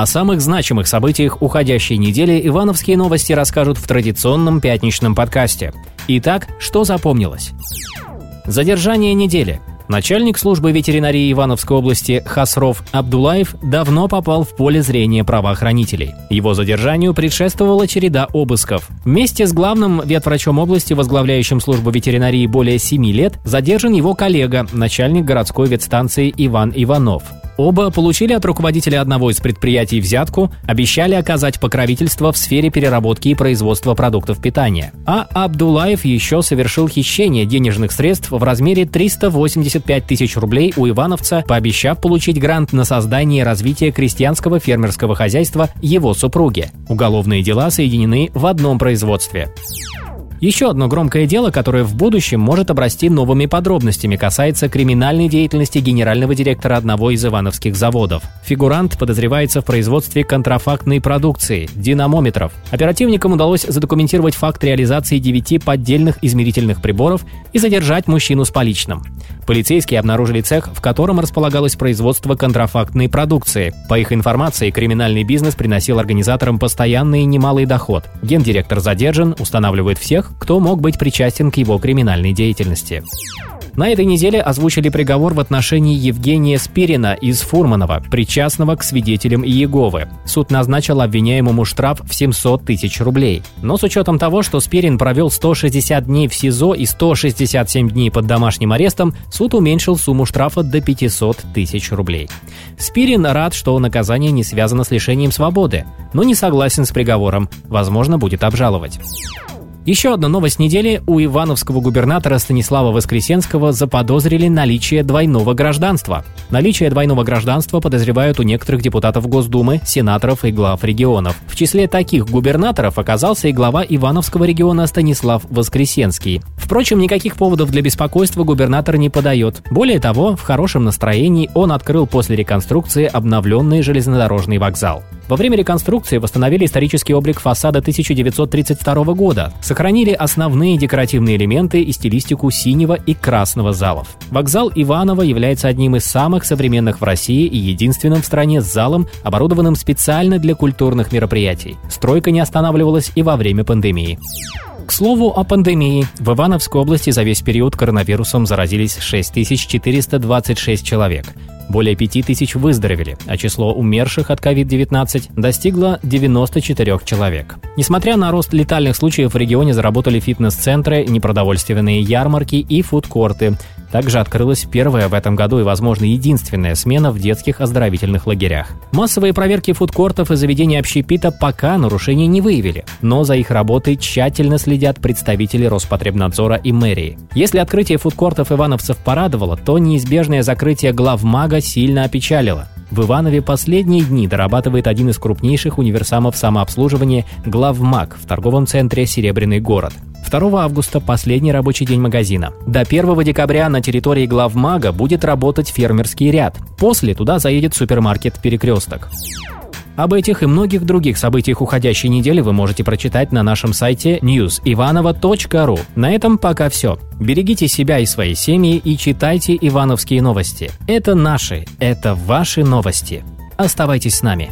О самых значимых событиях уходящей недели Ивановские новости расскажут в традиционном пятничном подкасте. Итак, что запомнилось? Задержание недели. Начальник службы ветеринарии Ивановской области Хасров Абдулаев давно попал в поле зрения правоохранителей. Его задержанию предшествовала череда обысков. Вместе с главным ветврачом области, возглавляющим службу ветеринарии более 7 лет, задержан его коллега, начальник городской ветстанции Иван Иванов. Оба получили от руководителя одного из предприятий взятку, обещали оказать покровительство в сфере переработки и производства продуктов питания. А Абдулаев еще совершил хищение денежных средств в размере 385 тысяч рублей у ивановца, пообещав получить грант на создание и развитие крестьянского фермерского хозяйства его супруги. Уголовные дела соединены в одном производстве. Еще одно громкое дело, которое в будущем может обрасти новыми подробностями, касается криминальной деятельности генерального директора одного из ивановских заводов. Фигурант подозревается в производстве контрафактной продукции – динамометров. Оперативникам удалось задокументировать факт реализации девяти поддельных измерительных приборов и задержать мужчину с поличным. Полицейские обнаружили цех, в котором располагалось производство контрафактной продукции. По их информации, криминальный бизнес приносил организаторам постоянный немалый доход. Гендиректор задержан, устанавливает всех, кто мог быть причастен к его криминальной деятельности. На этой неделе озвучили приговор в отношении Евгения Спирина из Фурманова, причастного к свидетелям Иеговы. Суд назначил обвиняемому штраф в 700 тысяч рублей. Но с учетом того, что Спирин провел 160 дней в СИЗО и 167 дней под домашним арестом, суд уменьшил сумму штрафа до 500 тысяч рублей. Спирин рад, что наказание не связано с лишением свободы, но не согласен с приговором, возможно, будет обжаловать. Еще одна новость недели. У ивановского губернатора Станислава Воскресенского заподозрили наличие двойного гражданства. Наличие двойного гражданства подозревают у некоторых депутатов Госдумы, сенаторов и глав регионов. В числе таких губернаторов оказался и глава Ивановского региона Станислав Воскресенский. Впрочем, никаких поводов для беспокойства губернатор не подает. Более того, в хорошем настроении он открыл после реконструкции обновленный железнодорожный вокзал. Во время реконструкции восстановили исторический облик фасада 1932 года, сохранили основные декоративные элементы и стилистику синего и красного залов. Вокзал Иваново является одним из самых современных в России и единственным в стране залом, оборудованным специально для культурных мероприятий. Стройка не останавливалась и во время пандемии. К слову о пандемии. В Ивановской области за весь период коронавирусом заразились 6426 человек. Более 5 тысяч выздоровели, а число умерших от COVID-19 достигло 94 человек. Несмотря на рост летальных случаев в регионе заработали фитнес-центры, непродовольственные ярмарки и фудкорты. Также открылась первая в этом году и, возможно, единственная смена в детских оздоровительных лагерях. Массовые проверки фудкортов и заведений общепита пока нарушений не выявили, но за их работой тщательно следят представители Роспотребнадзора и мэрии. Если открытие фудкортов ивановцев порадовало, то неизбежное закрытие главмага сильно опечалило. В Иванове последние дни дорабатывает один из крупнейших универсамов самообслуживания «Главмаг» в торговом центре «Серебряный город». 2 августа – последний рабочий день магазина. До 1 декабря на территории главмага будет работать фермерский ряд. После туда заедет супермаркет «Перекресток». Об этих и многих других событиях уходящей недели вы можете прочитать на нашем сайте newsivanova.ru. На этом пока все. Берегите себя и свои семьи и читайте ивановские новости. Это наши, это ваши новости. Оставайтесь с нами.